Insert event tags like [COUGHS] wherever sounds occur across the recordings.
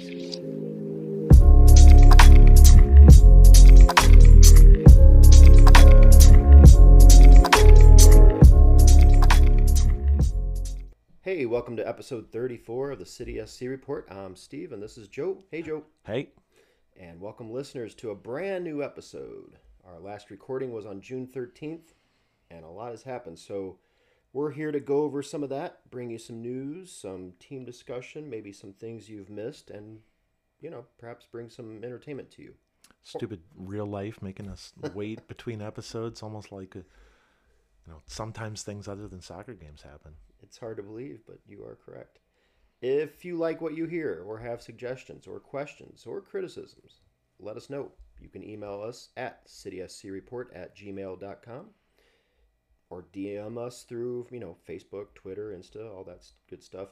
Hey, welcome to episode 34 of the City SC Report. I'm Steve, and this is Joe. Hey, Joe. Hey, And welcome, listeners, to a brand new episode. Our last recording was on June 13th, and a lot has happened. So we're here to go over some of that, bring you some news, some team discussion, maybe some things you've missed, and, you know, perhaps bring some entertainment to you. stupid real life making us wait [LAUGHS] between episodes, almost like a, you know, sometimes things other than soccer games happen. It's hard to believe, but you are correct. If you like what you hear, or have suggestions, or questions, or criticisms, let us know. You can email us at cityscreport at gmail.com or DM us through, you know, Facebook, Twitter, Insta, all that good stuff.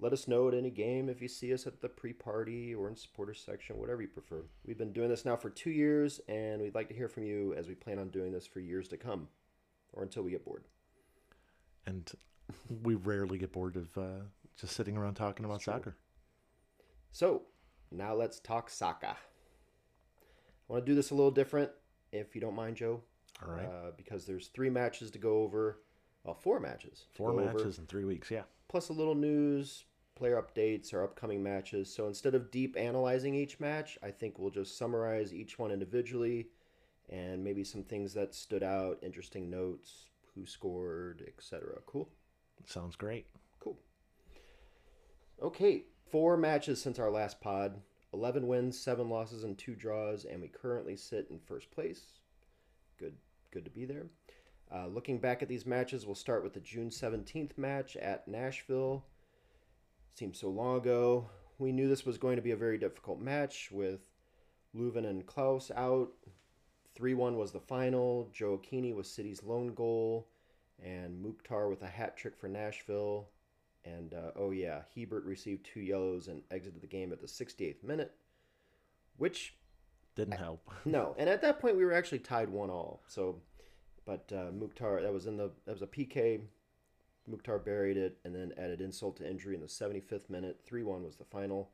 Let us know at any game if you see us at the pre-party or in supporter section, whatever you prefer. We've been doing this now for two years, and we'd like to hear from you as we plan on doing this for years to come, or until we get bored. And we rarely get bored of uh, just sitting around talking about soccer. So, now let's talk soccer. I want to do this a little different, if you don't mind, Joe. All right. Uh, because there's three matches to go over. Well, four matches. Four go over, matches in three weeks. Yeah. plus a little news, player updates, or upcoming matches. So instead of deep analyzing each match, I think we'll just summarize each one individually and maybe some things that stood out, interesting notes, who scored, etc. Cool? Sounds great. Cool. Okay, four matches since our last pod. 11 wins, 7 losses, and 2 draws, and we currently sit in first place. Good to be there. Uh, looking back at these matches, we'll start with the June 17th match at Nashville. Seems so long ago. We knew this was going to be a very difficult match with Löwen and Klauss out. 3 1 was the final. Gioacchini was City's lone goal, and Mukhtar with a hat trick for Nashville. And uh, oh, yeah, Hiebert received two yellows and exited the game at the 68th minute, which Didn't help. [LAUGHS] no, and at that point we were actually tied one all. So, but uh, Mukhtar that was in the that was a PK. Mukhtar buried it and then added insult to injury in the 75th minute. Three one was the final.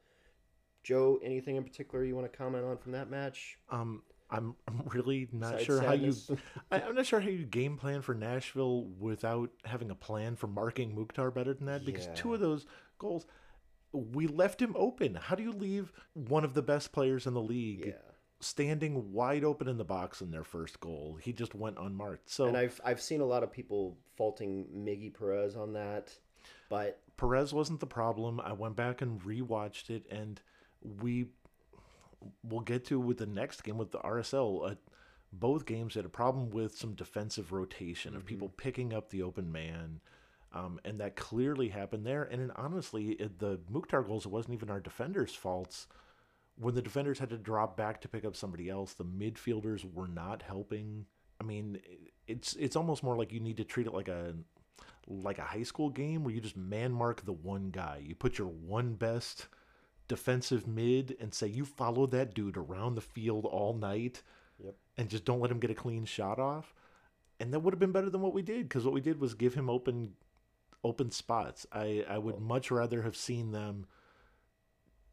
Joe, anything in particular you want to comment on from that match? Um, I'm, I'm really not Besides sure how you. [LAUGHS] I, I'm not sure how you game plan for Nashville without having a plan for marking Mukhtar better than that. Because two of those goals, we left him open. How do you leave one of the best players in the league yeah, standing wide open in the box in their first goal? He just went unmarked. So and I've I've seen a lot of people faulting Miggy Perez on that, but Perez wasn't the problem. I went back and rewatched it, and we will get to with the next game with the RSL. Uh, both games had a problem with some defensive rotation of people picking up the open man, um, and that clearly happened there. And then honestly, it, the Mukhtar goals it wasn't even our defenders' faults. When the defenders had to drop back to pick up somebody else, the midfielders were not helping. I mean, it's it's almost more like you need to treat it like a like a high school game where you just man mark the one guy. You put your one best defensive mid and say you follow that dude around the field all night Yep. and just don't let him get a clean shot off. And that would have been better than what we did because what we did was give him open open spots. I I would much rather have seen them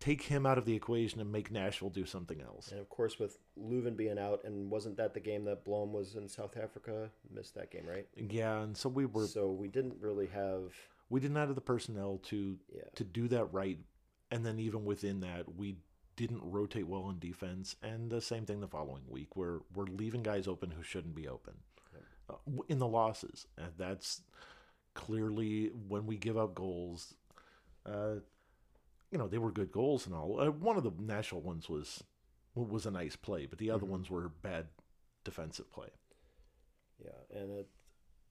take him out of the equation and make Nashville do something else. and of course with Löwen being out, and wasn't that the game that Blom was in South Africa? Missed that game, right? Yeah, and so we were So we didn't really have we didn't have the personnel to Yeah. to do that right and then even within that we didn't rotate well in defense and the same thing the following week where we're leaving guys open who shouldn't be open uh, in the losses and that's clearly when we give up goals uh, you know they were good goals and all uh, one of the national ones was was a nice play but the other ones were bad defensive play Yeah, and it,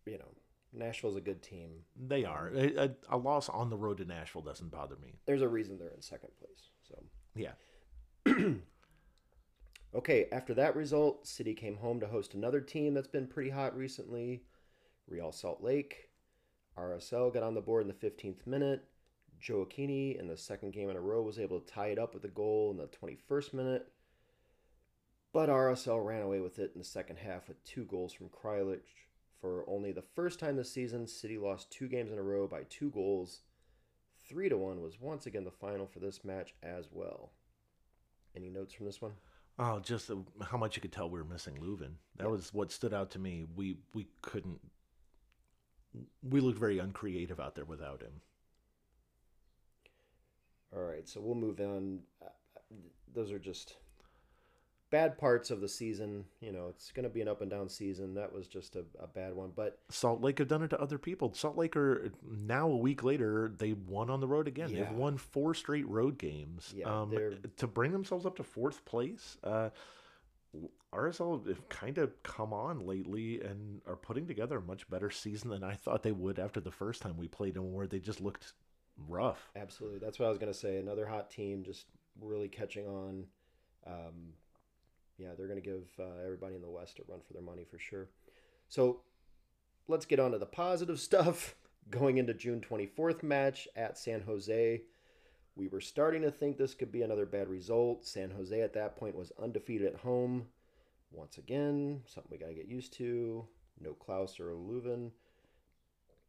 you know, Nashville's a good team. they are a, a, a loss on the road to nashville doesn't bother me There's a reason they're in second place. So yeah [CLEARS THROAT] okay, after that result, City came home to host another team that's been pretty hot recently, Real Salt Lake. RSL got on the board in the 15th minute. Gioacchini in the second game in a row was able to tie it up with a goal in the 21st minute. But RSL ran away with it in the second half with two goals from Kreilach. For only the first time this season, City lost two games in a row by two goals. 3 to 1 was once again the final for this match as well. Any notes from this one? Oh, just how much you could tell we were missing Löwen. That Yeah. was what stood out to me. We we couldn't. We looked very uncreative out there without him. All right, so we'll move on. Those are just bad parts of the season. You know, it's going to be an up and down season. That was just a, a bad one. But Salt Lake have done it to other people. Salt Lake are now a week later. They won on the road again. Yeah. They've won four straight road games. Yeah, um, to bring themselves up to fourth place. Uh, RSL have kind of come on lately and are putting together a much better season than I thought they would after the first time we played them, where they just looked rough. absolutely, that's what I was going to say. Another hot team just really catching on. Um, yeah, they're going to give uh, everybody in the West a run for their money for sure. So let's get on to the positive [LAUGHS] stuff. Going into June 24th match at San Jose, we were starting to think this could be another bad result. San Jose at that point was undefeated at home. Once again, something we got to get used to. No Klauss or Löwen.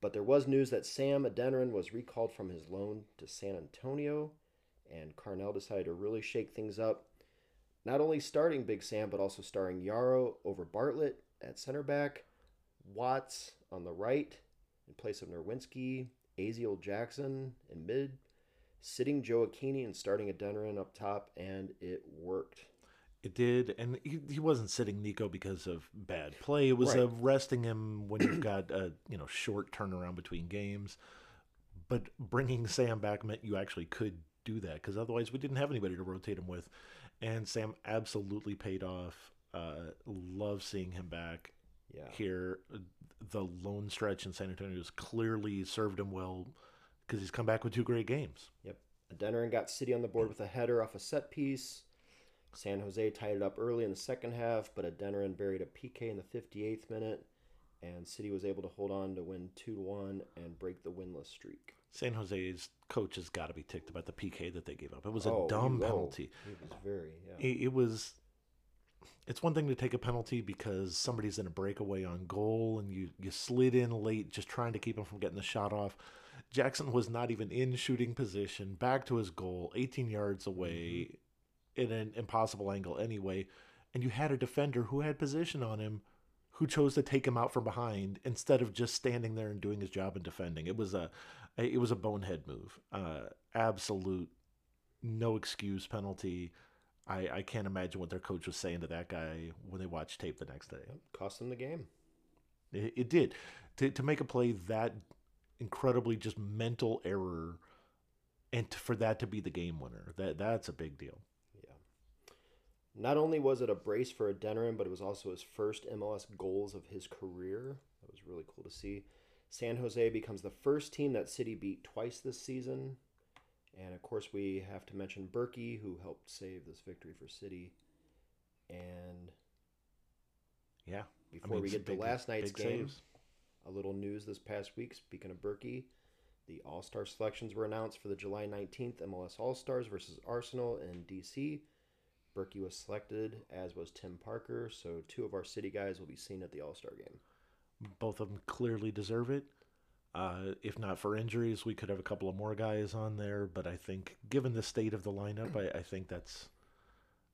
But there was news that Sam Adeniran was recalled from his loan to San Antonio, and Carnell decided to really shake things up. Not only starting Big Sam, but also starring Yaro over Bartlett at center back, Watts on the right in place of Nerwinski, Aziel Jackson in mid, sitting Gioacchini and starting Adeniran up top, and it worked. It did, and he, he wasn't sitting Nico because of bad play. It was Right. uh, resting him when you've got a you know short turnaround between games. But bringing Sam back meant you actually could do that because otherwise we didn't have anybody to rotate him with, and Sam absolutely paid off. Uh, love seeing him back Yeah. here. The lone stretch in San Antonio has clearly served him well because he's come back with two great games. Yep. Adeniran got City on the board with a header off a set piece. San Jose tied it up early in the second half, but Adeniran buried a PK in the 58th minute, and City was able to hold on to win 2 1 and break the winless streak. San Jose's coach has got to be ticked about the PK that they gave up. It was Oh, a dumb oh, penalty. It was very, yeah. it, it was it's one thing to take a penalty because somebody's in a breakaway on goal and you you slid in late just trying to keep him from getting the shot off jackson was not even in shooting position back to his goal 18 yards away mm-hmm. In an impossible angle anyway and you had a defender who had position on him who chose to take him out from behind instead of just standing there and doing his job and defending it was a it was a bonehead move uh absolute no excuse penalty I, I can't imagine what their coach was saying to that guy when they watched tape the next day. Cost them the game. It, it did. To, to make a play that incredibly just mental error and to, for that to be the game winner, that that's a big deal. Not only was it a brace for Adeniran, but it was also his first MLS goals of his career. That was really cool to see. San Jose becomes the first team that City beat twice this season. And of course, we have to mention Bürki, who helped save this victory for City. And Yeah. before we it's get to big- last night's game, saves. a little news this past week. Speaking of Bürki, the All Star selections were announced for the July 19th MLS All Stars versus Arsenal in DC. Bürki was selected, as was Tim Parker. So, two of our city guys will be seen at the All Star game. Both of them clearly deserve it. Uh, if not for injuries, we could have a couple of more guys on there. But I think, given the state of the lineup, I, I think that's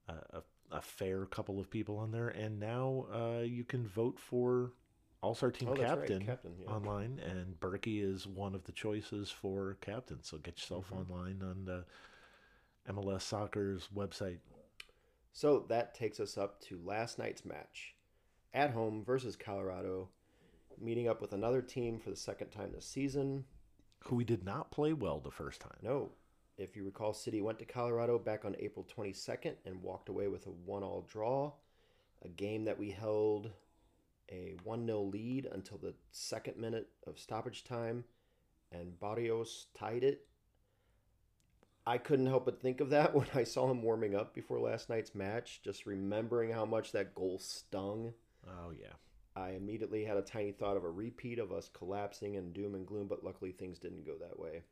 a, a, fair couple of people on there. And now uh, you can vote for All Star Team Oh, that's right, Captain, captain, yeah. online, and Bürki is one of the choices for captain. So get yourself Mm-hmm. online on the MLS Soccer's website. So, that takes us up to last night's match at home versus Colorado, meeting up with another team for the second time this season. Who we did not play well the first time. No. If you recall, City went to Colorado back on April 22nd and walked away with a one all draw. A game that we held a 1 0 lead until the second minute of stoppage time, and Barrios tied it. I couldn't help but think of that [LAUGHS] when I saw him warming up before last night's match, just remembering how much that goal stung. Oh yeah. I immediately had a tiny thought of a repeat of us collapsing in doom and gloom, but luckily things didn't go that way.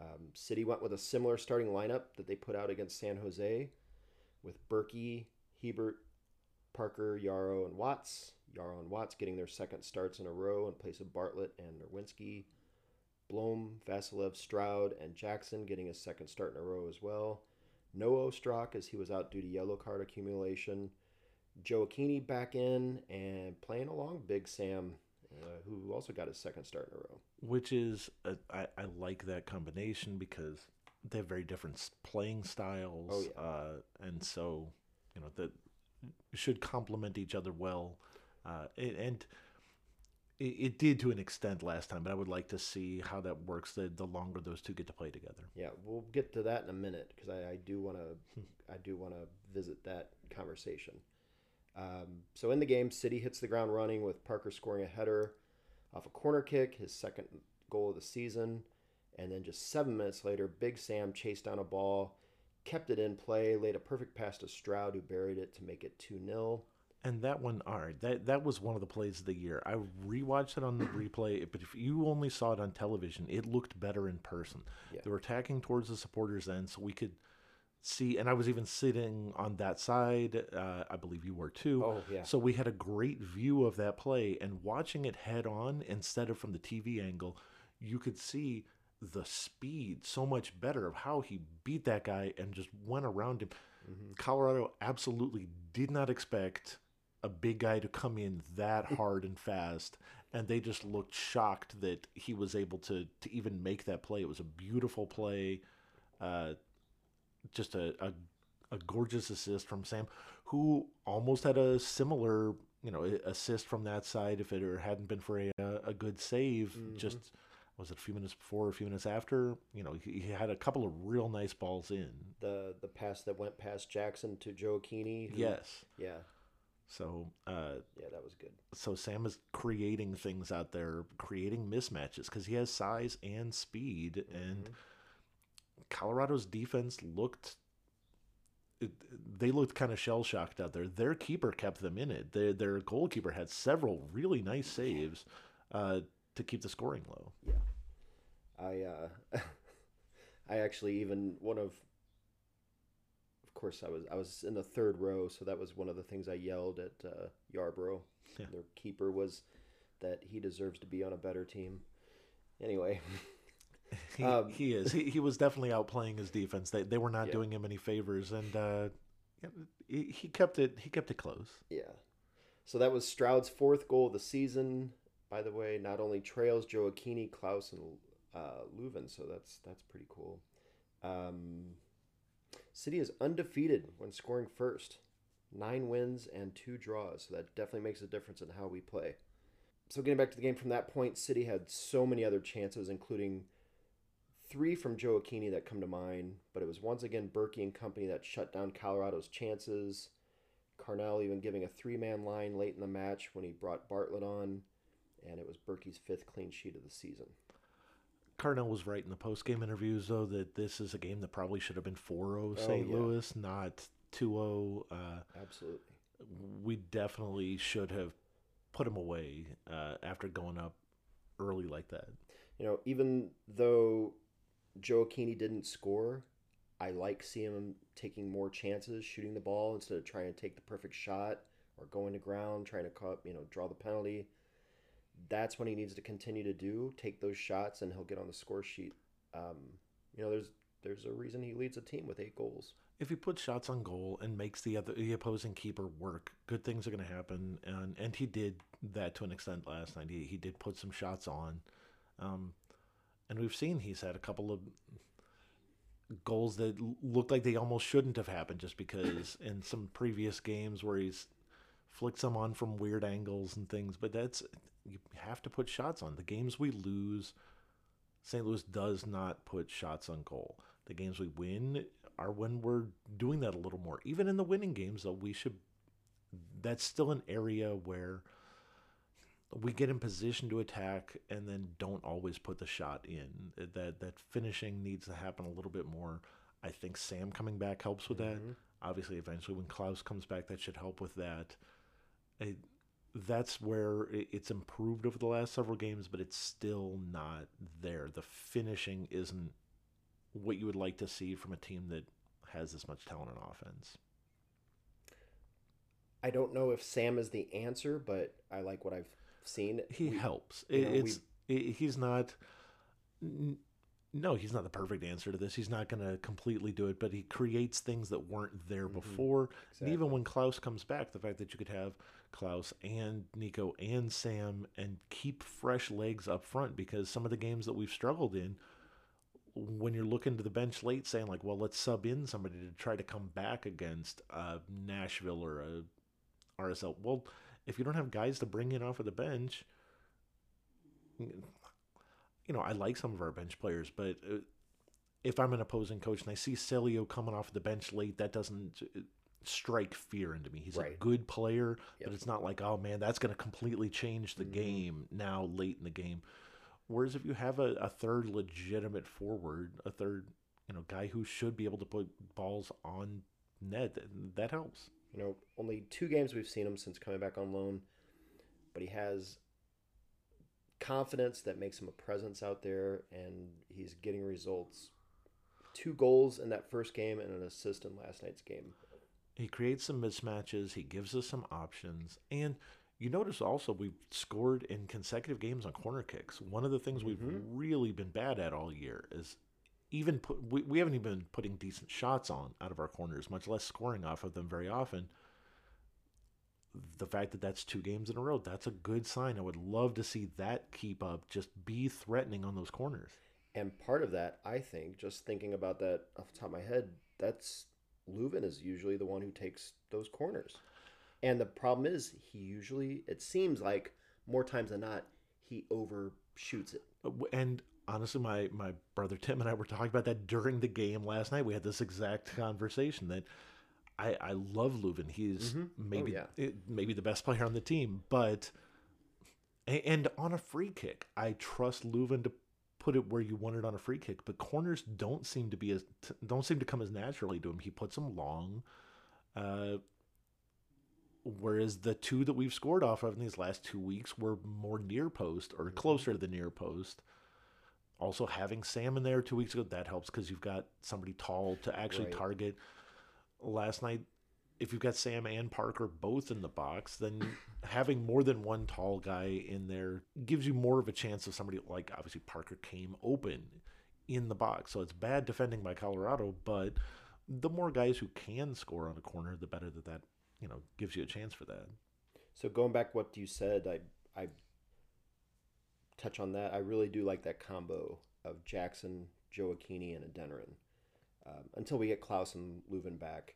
Um, City went with a similar starting lineup that they put out against San Jose, with Bürki, Hiebert, Parker, Yaro, and Watts. Yaro and Watts getting their second starts in a row in place of Bartlett and Nerwinski. Blom, Vassilev, Stroud, and Jackson getting a second start in a row as well. No Ostrak as he was out due to yellow card accumulation. Gioacchini back in and playing along Big Sam, uh, who also got his second start in a row. which is a, I, I like that combination because they have very different playing styles Oh, yeah. uh, and so you know that should complement each other well uh, and it, it did to an extent last time but i would like to see how that works the, the longer those two get to play together Yeah, we'll get to that in a minute because I, I do want to [LAUGHS] I do want to visit that conversation. Um, so in the game, City hits the ground running with Parker scoring a header off a corner kick, his second goal of the season, and then just seven minutes later, Big Sam chased down a ball, kept it in play, laid a perfect pass to Stroud, who buried it to make it two 0 And that one, all right, that that was one of the plays of the year. I rewatched it on the [CLEARS THROAT] replay, but if you only saw it on television, it looked better in person. Yeah. They were attacking towards the supporters' end, so we could see. And I was even sitting on that side. Uh, I believe you were too. Oh, yeah. So we had a great view of that play, and watching it head on instead of from the TV angle, you could see the speed so much better of how he beat that guy and just went around him. Colorado absolutely did not expect a big guy to come in that hard and fast and they just looked shocked that he was able to to even make that play it was a beautiful play uh just a a, a gorgeous assist from Sam who almost had a similar you know assist from that side if it hadn't been for a a good save just was it a few minutes before, a few minutes after? You know, he, he had a couple of real nice balls in. The the pass that went past Jackson to Gioacchini. who- Yes. Yeah. So, uh, Yeah, that was good. so Sam is creating things out there, creating mismatches because he has size and speed. And Colorado's defense looked, it, they looked kind of shell shocked out there. Their keeper kept them in it. Their their goalkeeper had several really nice saves uh, to keep the scoring low. Yeah. I uh [LAUGHS] I actually even one of course I was I was in the third row, so that was one of the things I yelled at uh, Yarbrough. [LAUGHS] Yeah. Their keeper was that he deserves to be on a better team. Anyway, [LAUGHS] He, Um, he is. He, he was definitely outplaying his defense. They they were not Yeah. doing him any favors, and uh, he, he kept it. He kept it close. yeah. So that was Stroud's fourth goal of the season. By the way, not only trails Joe Akini, Klauss, and uh, Löwen, so that's that's pretty cool. Um, City is undefeated when scoring first, nine wins and two draws. So that definitely makes a difference in how we play. So getting back to the game from that point, City had so many other chances, including three from Gioacchini that come to mind. But it was once again Bürki and company that shut down Colorado's chances. Carnell even giving a three-man line late in the match when he brought Bartlett on, and it was Bürki's fifth clean sheet of the season. Carnell was right in the post game interviews though that this is a game that probably should have been 4-0 Oh, St. yeah. Louis, not 2-0. Uh, Absolutely. we definitely should have put him away uh, after going up early like that. You know, even though Gioacchini didn't score, I like seeing him taking more chances, shooting the ball instead of trying to take the perfect shot or going to ground, trying to cut, you know, draw the penalty. That's what he needs to continue to do. Take those shots, and he'll get on the score sheet. Um, you know, there's there's a reason he leads a team with eight goals. If he puts shots on goal and makes the other the opposing keeper work, good things are going to happen. And and he did that to an extent last night. He he did put some shots on, um, and we've seen he's had a couple of goals that looked like they almost shouldn't have happened just because in some previous games where he's flicked some on from weird angles and things. But that's you have to put shots on. The games we lose, St. Louis does not put shots on goal. The games we win are when we're doing that a little more. Even in the winning games, though, we should. That's still an area where we get in position to attack and then don't always put the shot in. That that finishing needs to happen a little bit more. I think Sam coming back helps with that. Mm-hmm. Obviously, eventually when Klauss comes back, that should help with that. That's where it's improved over the last several games, but it's still not there. The finishing isn't what you would like to see from a team that has this much talent on offense. I don't know if Sam is the answer, but I like what I've seen. He We- helps. you know, it's it, he's not no, he's not the perfect answer to this. He's not going to completely do it, but he creates things that weren't there before. And even when Klauss comes back, the fact that you could have Klauss and Nico and Sam and keep fresh legs up front because some of the games that we've struggled in, when you're looking to the bench late, saying like, "Well, let's sub in somebody to try to come back against uh, Nashville or a RSL." Well, if you don't have guys to bring in off of the bench, you know, I like some of our bench players, but uh, if I'm an opposing coach and I see Celio coming off the bench late, that doesn't uh, strike fear into me. He's Right. a good player, Yep. but it's not like, oh man, that's going to completely change the Mhm. game now late in the game. Whereas if you have a, a third legitimate forward, a third, you know, guy who should be able to put balls on net, that helps. You know, only two games we've seen him since coming back on loan, but he has confidence that makes him a presence out there, and he's getting results. Two goals in that first game and an assist in last night's game. He creates some mismatches. He gives us some options. And you notice also we've scored in consecutive games on corner kicks. One of the things we've Mhm. really been bad at all year is even put we, we haven't even been putting decent shots on out of our corners, much less scoring off of them very often. The fact that that's two games in a row, that's a good sign. I would love to see that keep up. Just be threatening on those corners. And part of that, I think, just thinking about that off the top of my head, that's Löwen is usually the one who takes those corners. And the problem is, he usually, it seems like more times than not, he overshoots it. Uh, And honestly, my my brother Tim and I were talking about that during the game last night. We had this exact conversation that I I love Löwen. He's Mhm. Oh, maybe yeah. it- maybe the best player on the team, but and on a free kick, I trust Löwen to put it where you want it on a free kick. But corners don't seem to be as don't seem to come as naturally to him. He puts them long. Uh, Whereas the two that we've scored off of in these last two weeks were more near post or closer to the near post. Also, having Sam in there two weeks ago, that helps because you've got somebody tall to actually Right. target. Last night, if you've got Sam and Parker both in the box, then having more than one tall guy in there gives you more of a chance of somebody like obviously Parker came open in the box. So it's bad defending by Colorado, but the more guys who can score on a corner, the better that that you know gives you a chance for that. So going back what you said, I I touch on that. I really do like that combo of Jackson, Gioacchini, and Adeniran. Um, until we get Klauss and Löwen back,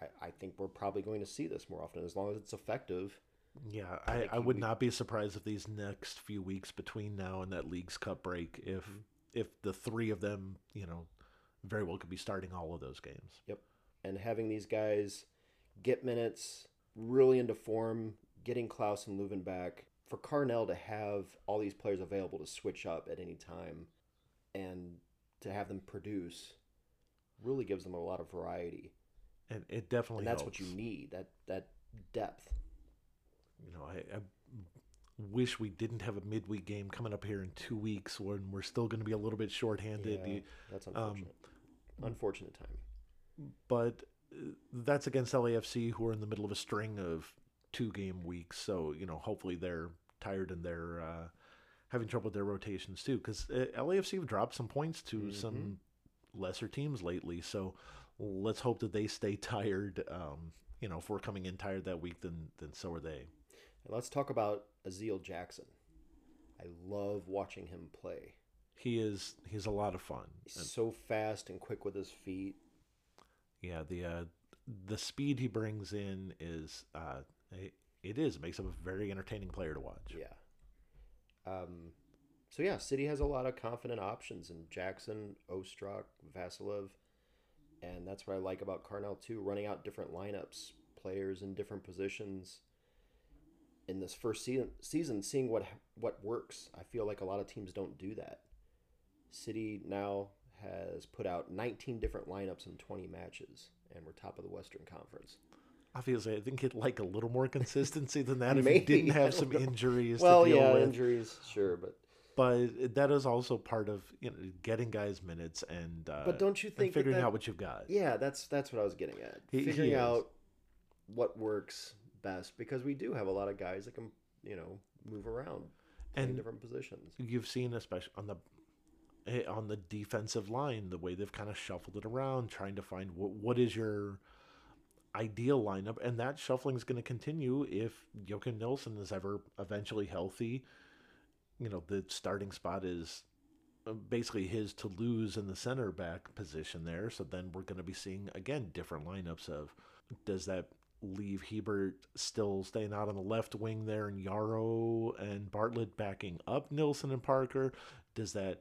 I, I think we're probably going to see this more often as long as it's effective. Yeah, I I, I would we- not be surprised if these next few weeks between now and that League's Cup break, if Mm-hmm. if the three of them, you know, very well could be starting all of those games. Yep. And having these guys get minutes, really into form, getting Klaus and Leuven back, for Carnell to have all these players available to switch up at any time and to have them produce really gives them a lot of variety. And it definitely And that's helps. what you need, that that depth. You know, I, I wish we didn't have a midweek game coming up here in two weeks when we're still going to be a little bit shorthanded. Yeah, that's um, unfortunate. unfortunate timing. but uh, that's against LAFC, who are in the middle of a string of two game weeks. So you know, hopefully they're tired and they're uh, having trouble with their rotations too. Because uh, LAFC have dropped some points to Mhm. some lesser teams lately. So let's hope that they stay [LAUGHS] tired. Um, you know, if we're coming in tired that week, then then so are they. And let's talk about Aziel Jackson. I love watching him play. He is he's a lot of fun. He's And, so fast and quick with his feet. yeah, the uh, the speed he brings in is uh, it, it is it makes him a very entertaining player to watch. Yeah. Um, so yeah, City has a lot of confident options in Jackson, Ostrak, Vassilev, and that's what I like about Carnell too. Running out different lineups, players in different positions. In this first season, season, seeing what what works, I feel like a lot of teams don't do that. City now has put out 19 different lineups in 20 matches, and we're top of the Western Conference. Obviously, I think he'd like a little more consistency than that if [LAUGHS] Maybe, he didn't have some know. injuries Well, yeah, with. injuries, sure, but But that is also part of you know getting guys minutes and uh, But don't you think figuring that- out what you've got. Yeah, that's that's what I was getting at. He- he Figuring is. out what works best because we do have a lot of guys that can, you know, move around, in And different positions. you've seen especially on the eh, on the defensive line, the way they've kind of shuffled it around, trying to find what what is your ideal lineup, and that shuffling is going to continue if Joachim Nilsson is ever eventually healthy. You know, the starting spot is uh, basically his to lose in the center back position there. So then we're going to be seeing again different lineups of does that leave Hiebert still staying out on the left wing there and Yaro and Bartlett backing up Nilsson and Parker? Does that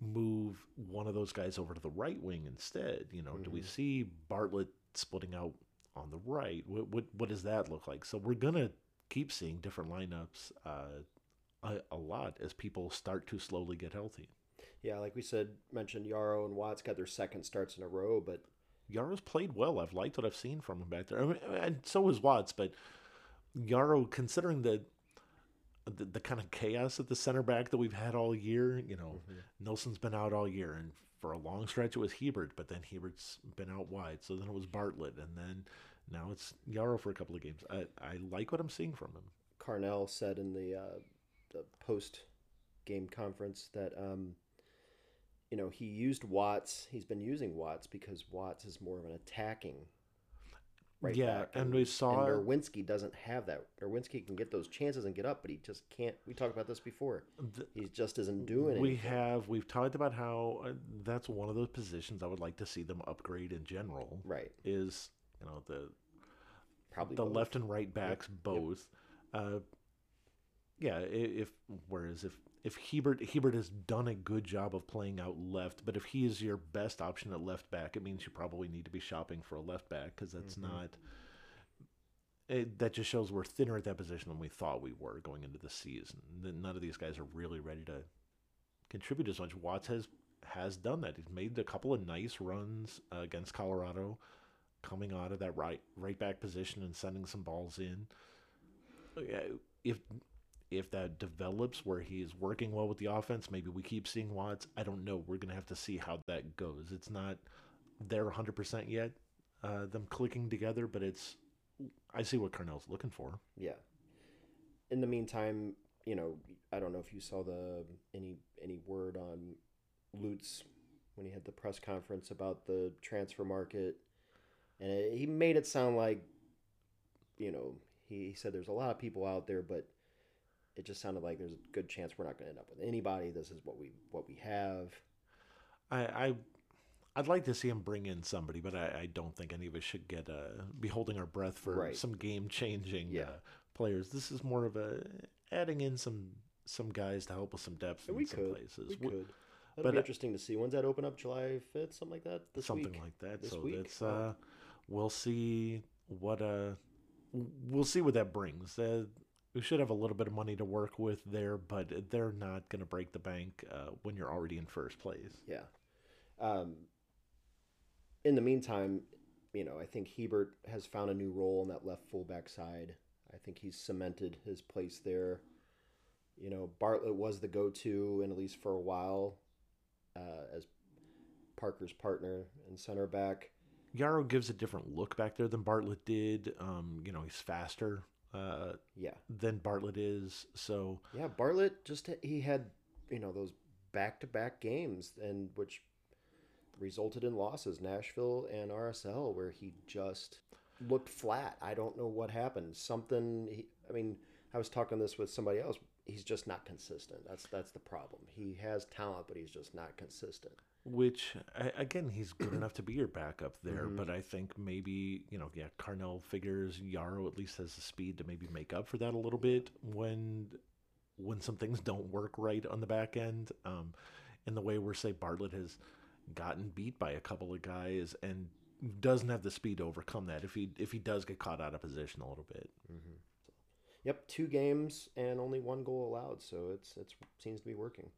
move one of those guys over to the right wing instead? You know, mm-hmm. do we see Bartlett splitting out on the right? What, what, what does that look like? So we're gonna keep seeing different lineups uh, a, a lot as people start to slowly get healthy. Yeah, like we said, mentioned Yaro and Watts got their second starts in a row, but Yaro's played well. I've liked what I've seen from him back there, I mean, and so has Watts. But Yaro, considering the, the the, kind of chaos at the center back that we've had all year, you know, mm-hmm. Nilsson's been out all year, and for a long stretch it was Hiebert, but then Hiebert's been out wide, so then it was Bartlett, and then now it's Yaro for a couple of games. I, I like what I'm seeing from him. Carnell said in the uh, the post game conference that um, you know, he used Watts. He's been using Watts because Watts is more of an attacking. Right yeah, and, and, we saw and Nerwinski doesn't have that. Nerwinski can get those chances and get up, but he just can't. We talked about this before. The, he just isn't doing it. We anything. have we've talked about how uh, that's one of those positions I would like to see them upgrade in general. Right. Is you know the probably the both. left and right backs yep. both. Yep. Uh, yeah, if whereas if if Hiebert Hiebert has done a good job of playing out left, but if he is your best option at left back, it means you probably need to be shopping for a left back because that's mm-hmm. not. It, that just shows we're thinner at that position than we thought we were going into the season. None of these guys are really ready to contribute as much. Watts has has done that. He's made a couple of nice runs uh, against Colorado, coming out of that right right back position and sending some balls in. If if that develops where he's working well with the offense, maybe we keep seeing Watts. I don't know. We're going to have to see how that goes. It's not there 100% yet, uh, them clicking together, but it's, I see what Carnell's looking for. Yeah. In the meantime, you know, I don't know if you saw the any any word on Lutz when he had the press conference about the transfer market, and it, he made it sound like, you know, he, he said there's a lot of people out there, but it just sounded like there's a good chance we're not going to end up with anybody. This is what we what we have. I, I I'd like to see him bring in somebody, but I, I don't think any of us should get uh, be holding our breath for right. some game changing yeah. uh, players. This is more of a adding in some some guys to help with some depth in we some could. places. We, we could. That'd but be interesting to see. When's that open up? July fifth, something like that. This something week? like that. This so week? that's uh, we'll see what uh, we'll see what that brings. Uh, we should have a little bit of money to work with there, but they're not going to break the bank uh, when you're already in first place. Yeah. Um, in the meantime, you know, I think Hiebert has found a new role in that left fullback side. I think he's cemented his place there. You know, Bartlett was the go-to, and at least for a while, uh, as Parker's partner and center back. Yaro gives a different look back there than Bartlett did. Um, you know, he's faster uh, yeah than Bartlett is. So yeah, Bartlett just he had you know those back to back games and which resulted in losses, Nashville and RSL, where he just looked flat. I don't know what happened. Something. He, I mean, I was talking this with somebody else. He's just not consistent. That's that's the problem. He has talent, but he's just not consistent which again he's good enough to be your backup [CLEARS THROAT] there mm-hmm. but i think maybe you know yeah carnell figures yaro at least has the speed to maybe make up for that a little bit when when some things don't work right on the back end um in the way where say bartlett has gotten beat by a couple of guys and doesn't have the speed to overcome that if he if he does get caught out of position a little bit mm-hmm. yep two games and only one goal allowed so it's it seems to be working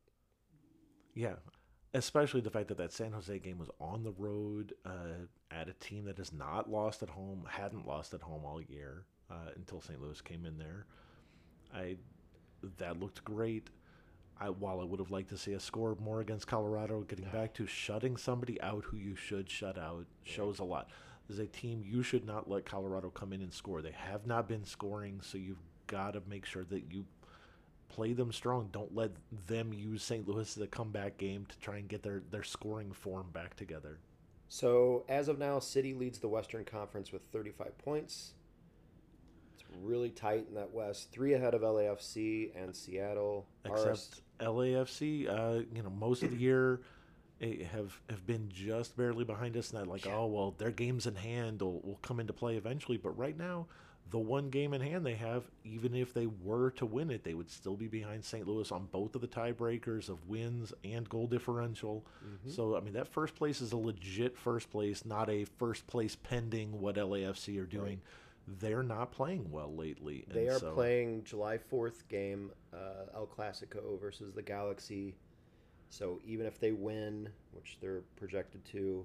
yeah especially the fact that that San Jose game was on the road uh, at a team that has not lost at home, hadn't lost at home all year uh, until St. Louis came in there. I that looked great. I, while I would have liked to see a score more against Colorado, getting back to shutting somebody out who you should shut out shows a lot. As a team, you should not let Colorado come in and score. They have not been scoring, so you've got to make sure that you play them strong. Don't let them use St. Louis as a comeback game to try and get their, their scoring form back together. So as of now, City leads the Western Conference with 35 points. It's really tight in that West, three ahead of LAFC and Seattle. Except LAFC, uh, you know, most of the year eh, have have been just barely behind us, and that like, oh well, their games in hand will, will come into play eventually. But right now, the one game in hand they have, even if they were to win it, they would still be behind St. Louis on both of the tiebreakers of wins and goal differential. Mm-hmm. So, I mean, that first place is a legit first place, not a first place pending what LAFC are doing. They're not playing well lately. They are so- playing July 4th game, uh, El Clasico versus the Galaxy. So even if they win, which they're projected to,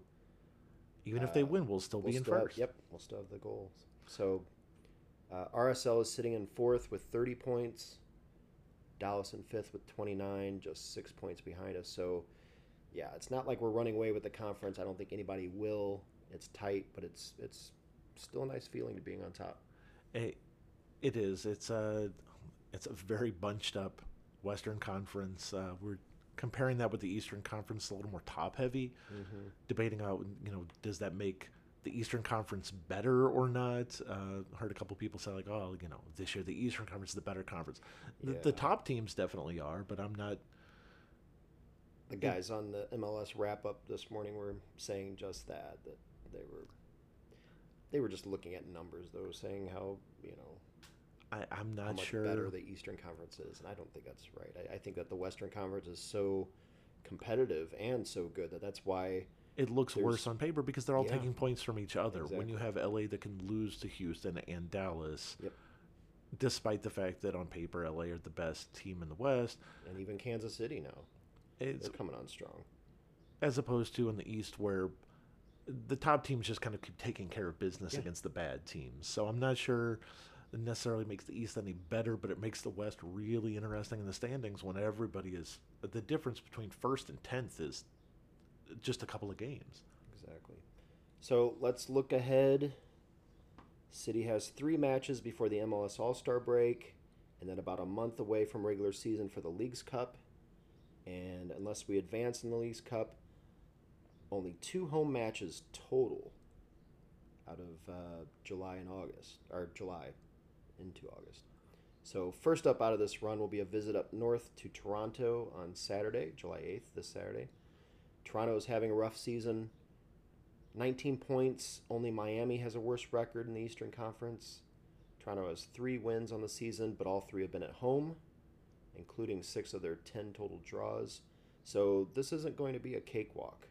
Even if they uh, win, we'll still we'll be in still have- first. yep, we'll still have the goals. So uh, RSL is sitting in fourth with 30 points. Dallas in fifth with 29, just six points behind us. So yeah, it's not like we're running away with the conference. I don't think anybody will. It's tight, but it's it's still a nice feeling to being on top. It, it is. It's a, it's a very bunched up Western Conference. Uh, we're comparing that with the Eastern Conference, a little more top heavy. Mm-hmm. Debating out, you know, does that make the Eastern Conference better or not? Uh, heard a couple people say like, oh, you know, this year the Eastern Conference is the better conference. The, the top teams definitely are, but I'm not. The guys on the MLS wrap up this morning were saying just that that they were they were just looking at numbers though, saying how you know I, I'm how not much sure. better the Eastern Conference is, and I don't think that's right. I, I think that the Western Conference is so competitive and so good that that's why it looks There's- worse on paper because they're all Yeah. taking points from each other. When you have LA that can lose to Houston and Dallas, Yep. despite the fact that on paper LA are the best team in the West, and even Kansas City now it's they're coming on strong. as opposed to in the East where the top teams just kind of keep taking care of business Yeah. against the bad teams. So I'm not sure it necessarily makes the East any better, but it makes the West really interesting in the standings when everybody is the difference between first and tenth is just a couple of games. Exactly. So let's look ahead. City has three matches before the MLS All Star break, and then about a month away from regular season for the League's Cup. And unless we advance in the League's Cup, only two home matches total out of uh, July and August, or July into August. So first up out of this run will be a visit up north to Toronto on Saturday, July 8th, this Saturday. Toronto is having a rough season. 19 points. Only Miami has a worse record in the Eastern Conference. Toronto has three wins on the season, but all three have been at home, including six of their 10 total draws. So this isn't going to be a cakewalk.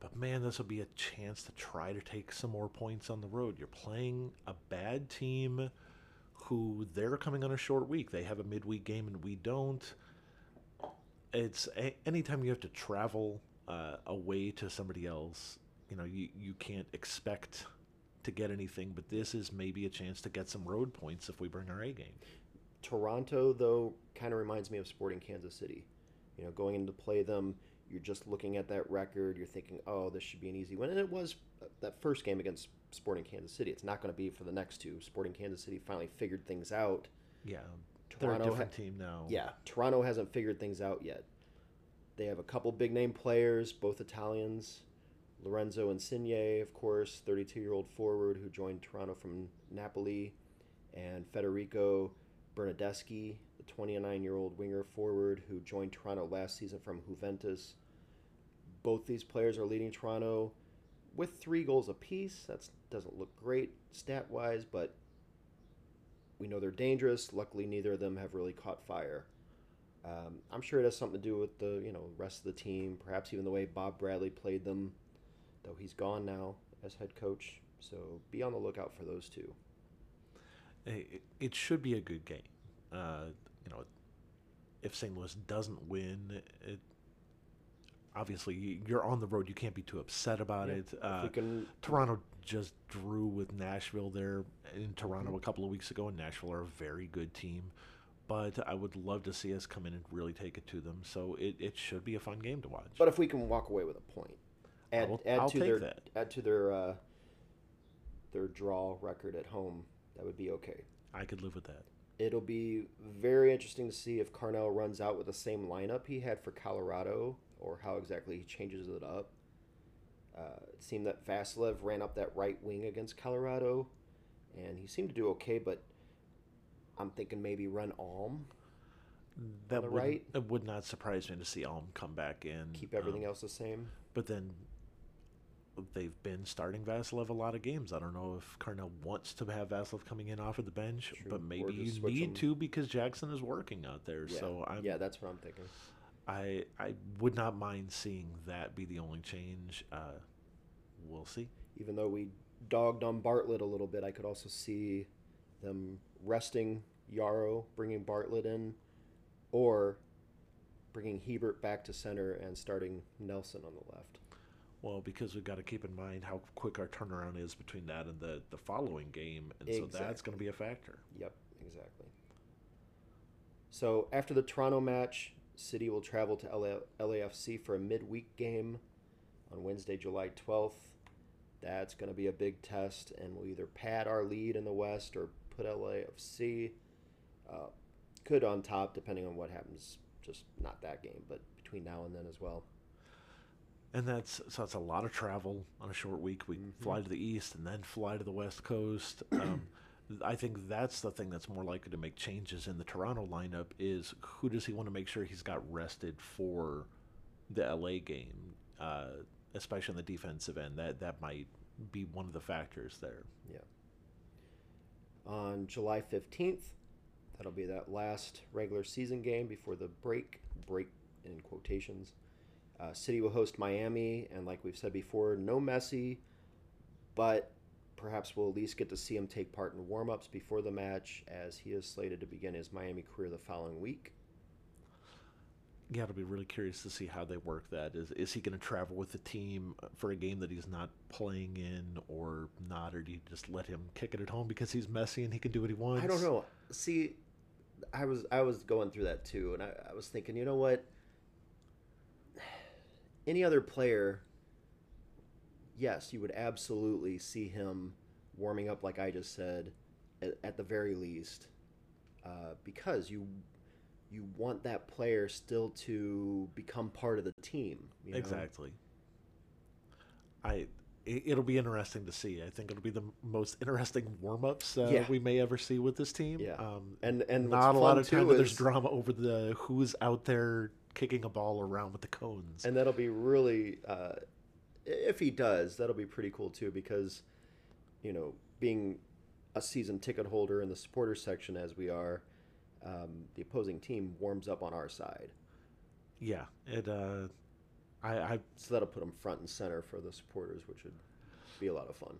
But man, this will be a chance to try to take some more points on the road. You're playing a bad team who they're coming on a short week. They have a midweek game and we don't. It's anytime you have to travel uh, away to somebody else, you know, you, you can't expect to get anything, but this is maybe a chance to get some road points if we bring our A game. Toronto, though, kind of reminds me of Sporting Kansas City. You know, going in to play them, you're just looking at that record. You're thinking, oh, this should be an easy win. And it was uh, that first game against Sporting Kansas City. It's not going to be for the next two. Sporting Kansas City finally figured things out. Yeah, they're a Toronto different ha- team now. Yeah, Toronto hasn't figured things out yet. They have a couple big name players, both Italians. Lorenzo Insigne, of course, 32 year old forward who joined Toronto from Napoli, and Federico Bernardeschi, the 29 year old winger forward who joined Toronto last season from Juventus. Both these players are leading Toronto with three goals apiece. That doesn't look great stat wise, but we know they're dangerous. Luckily, neither of them have really caught fire. Um, I'm sure it has something to do with the you know rest of the team, perhaps even the way Bob Bradley played them, though he's gone now as head coach. So be on the lookout for those two. it, it should be a good game. Uh, you know, if St. Louis doesn't win, it obviously you- you're on the road. You can't be too upset about Yeah. it. Uh, can, Toronto just drew with Nashville there in Toronto Mm-hmm. a couple of weeks ago, and Nashville are a very good team. But I would love to see us come in and really take it to them. So it, it should be a fun game to watch. but if we can walk away with a point, add will- add to their that. add to their uh, their draw record at home, that would be okay. I could live with that. It'll be very interesting to see if Carnell runs out with the same lineup he had for Colorado or how exactly he changes it up. Uh, it seemed that Vassilev ran up that right wing against Colorado, and he seemed to do okay, but I'm thinking maybe run Alm, That the would, right? It would not surprise me to see Alm come back in. keep everything um, else the same. But then they've been starting Vassilev a lot of games. I don't know if Carnell wants to have Vassilev coming in off of the bench, True. but maybe you need him. to because Jackson is working out there. Yeah, So I'm, yeah, that's what I'm thinking. I I would not mind seeing that be the only change. Uh, we'll see. even though we dogged on Bartlett a little bit, I could also see them resting Yaro, bringing Bartlett in, or bringing Hiebert back to center and starting Nelson on the left. Well, because we've got to keep in mind how quick our turnaround is between that and the, the following game, and so that's going to be a factor. Yep, exactly. So after the Toronto match, City will travel to LA- LAFC for a midweek game on Wednesday, July 12th. That's going to be a big test, and we'll either pad our lead in the West or put LAFC uh, could on top, depending on what happens. Just not that game, but between now and then as well. And that's so it's a lot of travel on a short week. We Mhm. fly to the east and then fly to the west coast. [COUGHS] Um, I think that's the thing that's more likely to make changes in the Toronto lineup is who does he want to make sure he's got rested for the LA game, uh, especially on the defensive end. That that might be one of the factors there. On July 15th, that'll be that last regular season game before the break, break in quotations. Uh, City will host Miami, and like we've said before, no Messi, but perhaps we'll at least get to see him take part in warm ups before the match, as he is slated to begin his Miami career the following week. Yeah, it'll be really curious to see how they work that. Is is he going to travel with the team for a game that he's not playing in, or not, or do you just let him kick it at home because he's Messi and he can do what he wants? I don't know. See, I was I was going through that too, and I, I was thinking, you know what? [SIGHS] Any other player, yes, you would absolutely see him warming up, like I just said, at, at the very least, uh, because you you want that player still to become part of the team. You know? Exactly. I it, it'll be interesting to see. I think it'll be the most interesting warm ups uh, Yeah. we may ever see with this team. Yeah. Um, And and not a lot of time that there's drama over the who's out there kicking a ball around with the cones. and that'll be really uh, if he does that'll be pretty cool too because you know being a season ticket holder in the supporter section as we are um, the opposing team warms up on our side yeah, it. Uh, I, I so that'll put them front and center for the supporters which would be a lot of fun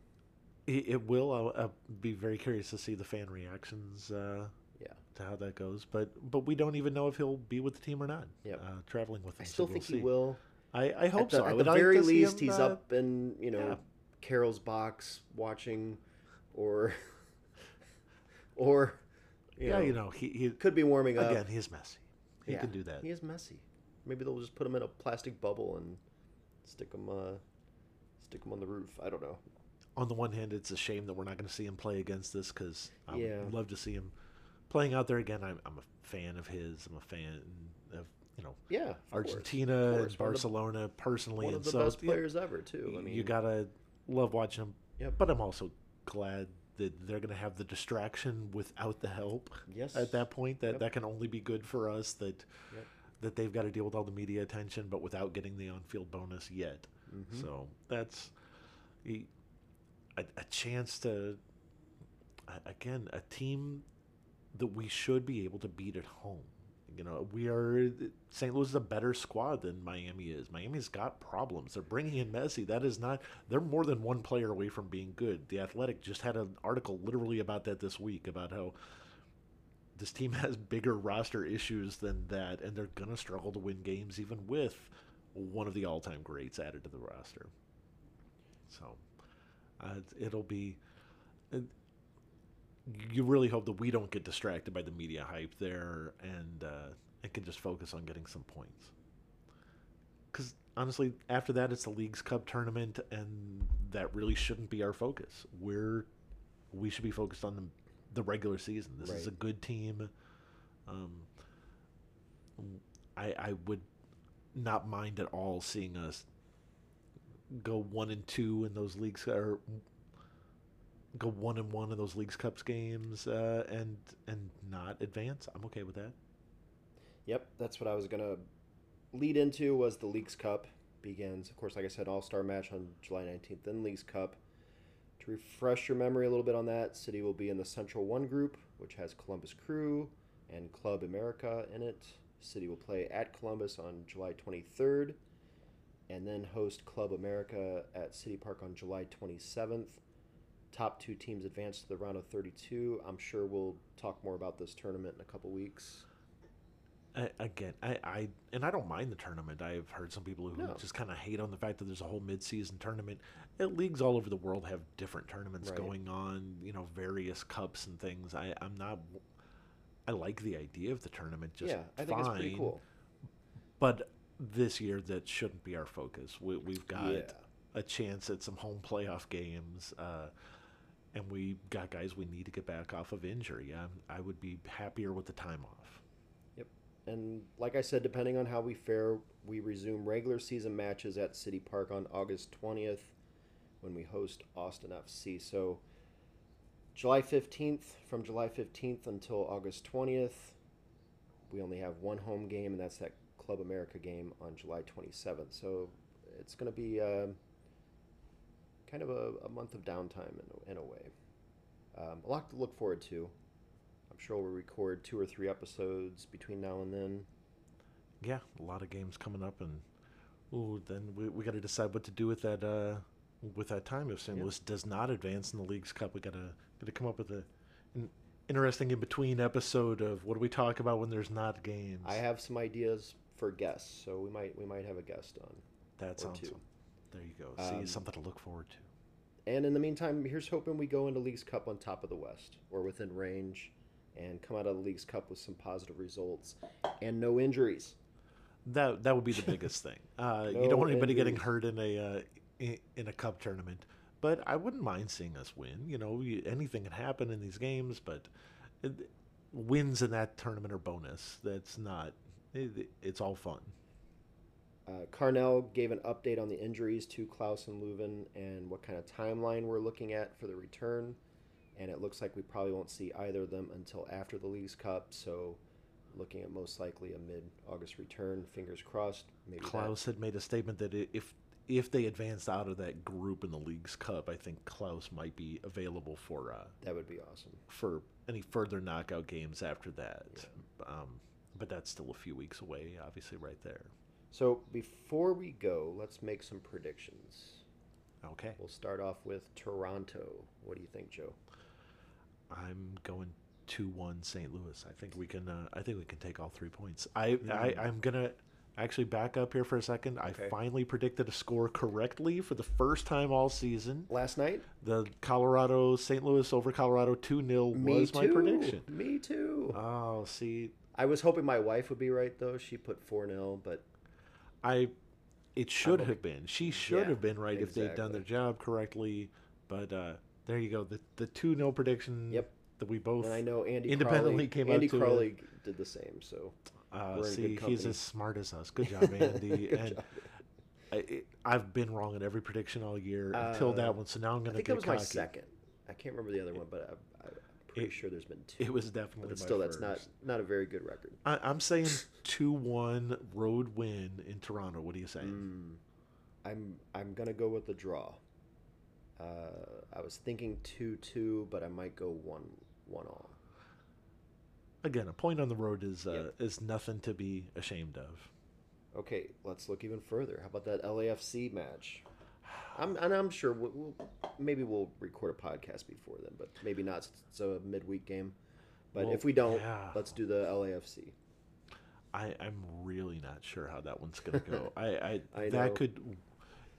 it, it will. I'll, I'll be very curious to see the fan reactions. Uh, yeah to how that goes, but but we don't even know if he'll be with the team or not. Yep. uh, traveling with i them. so still we'll think see. he will I, I hope at the, so. I at the very see least him, he's uh, up in you know yeah. carol's box watching or [LAUGHS] or you yeah, know, you know, he, he could be warming up again, he's Messi. He Yeah, can do that. He is Messi. Maybe they'll just put him in a plastic bubble and stick him, uh, stick him on the roof. I don't know. On the one hand, it's a shame that we're not going to see him play against this because I Yeah. would love to see him playing out there again. I'm, I'm a fan of his. I'm a fan of you know Yeah, course. Argentina and course. One of the- Barcelona personally, One and of the so best yeah, players ever, too. I mean, you gotta love watching him. Yep. But I'm also glad that they're going to have the distraction without the help. Yes. At that point, that Yep. that can only be good for us. That Yep. that they've got to deal with all the media attention, but without getting the on-field bonus yet. Mhm. So that's a, a chance to again a team that we should be able to beat at home. You know, we are St. Louis is a better squad than Miami is. Miami's got problems. They're bringing in Messi. That is not. They're more than one player away from being good. The Athletic just had an article literally about that this week about how this team [LAUGHS] has bigger roster issues than that, and they're gonna struggle to win games even with one of the all-time greats added to the roster. So uh, it'll be. You really hope that we don't get distracted by the media hype there, and uh, and can just focus on getting some points. Because honestly, after that, it's the Leagues Cup tournament, and that really shouldn't be our focus. We're we should be focused on the the regular season. This is a good team. Um, I I would not mind at all seeing us go one and two in those leagues or go one and one in those leagues cups games uh, and and not advance. I'm okay with that. Yep, that's what I was gonna lead into. Was the Leagues Cup begins? Of course, like I said, All Star match on July nineteenth. Then Leagues Cup. To refresh your memory a little bit on that, City will be in the Central One group, which has Columbus Crew and Club America in it. City will play at Columbus on July twenty third, and then host Club America at City Park on July twenty seventh. Top two teams advance to the round of 32. I'm sure we'll talk more about this tournament in a couple weeks. I, again, I, I and I don't mind the tournament. I've heard some people who No. just kind of hate on the fact that there's a whole mid-season tournament. Leagues all over the world have different tournaments Right. going on. You know, various cups and things. I, I'm not. I like the idea of the tournament. Just yeah, I think it's pretty fine, cool. But this year, that shouldn't be our focus. We, we've got Yeah. a chance at some home playoff games. Uh, and we got guys we need to get back off of injury. i I would be happier with the time off. Yep. And like I said, depending on how we fare, we resume regular season matches at City Park on August 20th when we host Austin FC. So July 15th, from July 15th until August 20th, we only have one home game, and that's that Club America game on July 27th. So it's going to be uh, kind of a, a month of downtime in, a- in a way. Um, a lot to look forward to. I'm sure we'll record two or three episodes between now and then. yeah, a lot of games coming up, and ooh, then we, we got to decide what to do with that uh, with that time. If St. Yeah. Louis does not advance in the Leagues Cup, we gotta gotta come up with a an interesting in between episode of what do we talk about when there's not games. I have some ideas for guests, so we might we might have a guest on. That's awesome. two. There you go. See, Um, something to look forward to. And in the meantime, here's hoping we go into Leagues Cup on top of the West or within range, and come out of the Leagues Cup with some positive results and no injuries. That that would be the biggest thing. [LAUGHS] Uh, you don't want anybody getting hurt in a uh, in, in a cup tournament, but I wouldn't mind seeing us win. You know, you, anything can happen in these games, but it, wins in that tournament are bonus. That's not. It, it's all fun. Uh, Carnell gave an update on the injuries to Klauss and Löwen and what kind of timeline we're looking at for the return. And it looks like we probably won't see either of them until after the Leagues Cup. So, looking at most likely a mid-August return. Fingers crossed. Maybe that- Klauss had made a statement that if if they advanced out of that group in the league's cup, I think Klauss might be available for uh, that would be awesome. for any further knockout games after that. Um, but that's still a few weeks away, obviously, right there. So before we go, let's make some predictions. Okay. We'll start off with Toronto. What do you think, Joe? I'm going two one St. Louis. I think we can. Uh, I think we can take all three points. I, I I'm gonna actually back up here for a second. I finally predicted a score correctly for the first time all season. Last night? The Colorado St. Louis over Colorado two 0 was my prediction. Me too. Oh, see, I was hoping my wife would be right though. She put 4-0, but I it should have been. She should Yeah, have been right if they'd done their job correctly. But uh, there you go. The the two 0 prediction. Yep. That we both and I know Andy independently Crawley, came Andy to a- Crawley did the same. So Uh, see, he's as smart as us. Good job, [LAUGHS] Andy. Good and job. I, I've been wrong in every prediction all year until Uh, that one. So now I'm going to I think that was my second. I can't remember the other one, but I'm pretty It- sure there's been two. It was definitely. but still that's not not a very good record. I, I'm saying two one road win in Toronto. What do you say? Mm, I'm I'm gonna go with the draw. Uh, I was thinking two two, but I might go one one all. Again, a point on the road is uh, Yep. is nothing to be ashamed of. Okay, let's look even further. How about that LAFC match? I'm and I'm sure we'll, we'll maybe we'll record a podcast before then, but maybe not. It's a midweek game. But Well, if we don't, yeah. let's do the LAFC. I, I'm really not sure how that one's going to go. [LAUGHS] I, I, I that could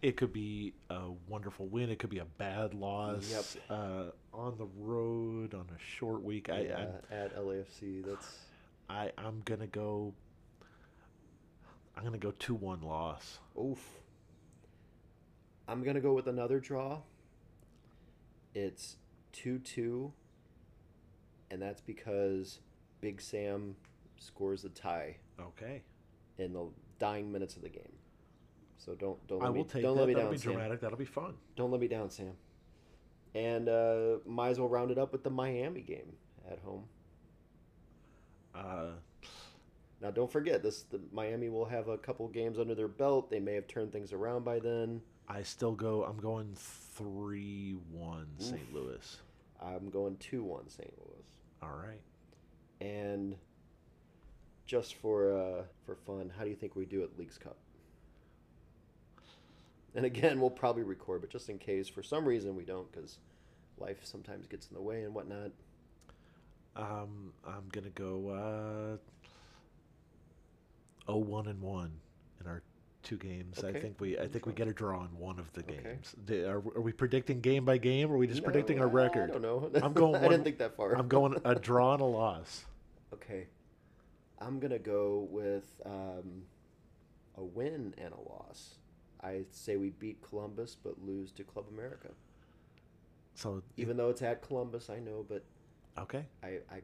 it could be a wonderful win. It could be a bad loss Yep. uh, on the road on a short week. I, yeah, at LAFC. That's I, I I'm gonna go. I'm gonna go two one loss. oof. I'm gonna go with another draw. It's two two. and that's because Big Sam scores the tie Okay. in the dying minutes of the game. So don't don't I let me take don't that. let me That'll down, be Sam. dramatic. That'll be fun. Don't let me down, Sam. And uh, might as well round it up with the Miami game at home. Uh, Now, don't forget this: the Miami will have a couple games under their belt. They may have turned things around by then. I still go. I'm going three one St. Louis. I'm going two one St. Louis, All right. and just for uh, for fun, how do you think we do at Leagues Cup? And again, we'll probably record, but just in case, for some reason we don't, because life sometimes gets in the way and whatnot. Um, I'm gonna go uh, 0-1 and one in our two games. I think we. I think we get a draw in one of the Okay. games. Di- Are, are we predicting game by game, or are we just No, predicting our record? I record? don't know. I'm [LAUGHS] going I didn't think that far. I'm going a [LAUGHS] draw and a loss. Okay. I'm going to go with um, a win and a loss. I say we beat Columbus but lose to Club America. So Even though it's at Columbus, I know, but okay, I, I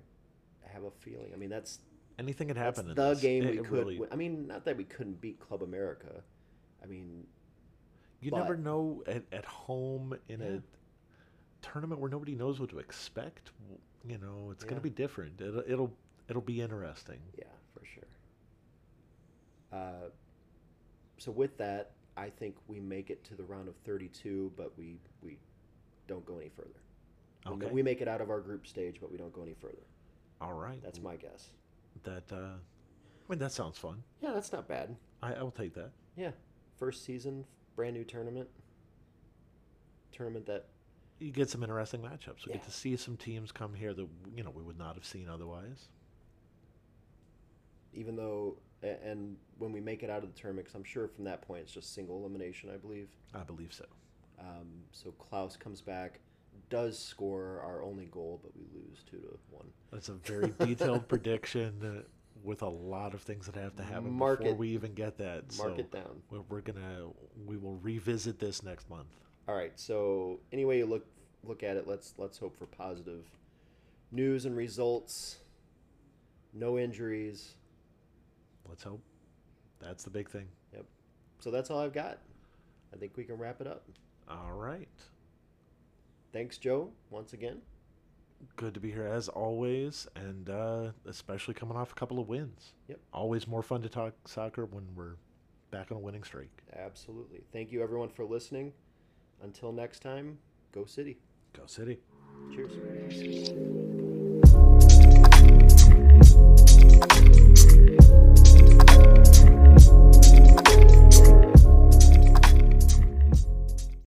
have a feeling. I mean, that's, anything that's happen. in the this. game It- we it could really- I mean, not that we couldn't beat Club America. I mean, You But- never know at, at home in Yeah. a tournament where nobody knows what to expect. You know, it's going to be different. It'll, it'll it'll be interesting. yeah, for sure. Uh, so with that, I think we make it to the round of 32, but we, we don't go any further. Okay. We make it out of our group stage, but we don't go any further. All right. That's my guess. That. Uh, I mean, that sounds fun. Yeah, that's not bad. I, I will take that. Yeah, first season, brand new tournament. Tournament that You get some interesting matchups. We Yeah. get to see some teams come here that you know we would not have seen otherwise. even though and when we make it out of the tournament, 'cause I'm sure from that point it's just single elimination, I believe. I believe so. Um, so Klauss comes back, does score our only goal, but we lose two to one. That's a very detailed [LAUGHS] prediction with a lot of things that have to happen Mark before it. we even get that. Mark so it down. We're, we're gonna we will revisit this next month. All right. So any way you look look at it, let's let's hope for positive news and results. No injuries. Let's hope. That's the big thing. Yep. So that's all I've got. I think we can wrap it up. All right. Thanks, Joe, once again. Good to be here as always, and uh, especially coming off a couple of wins. Yep. Always more fun to talk soccer when we're back on a winning streak. Absolutely. Thank you, everyone, for listening. Until next time, go City. Go City. Cheers.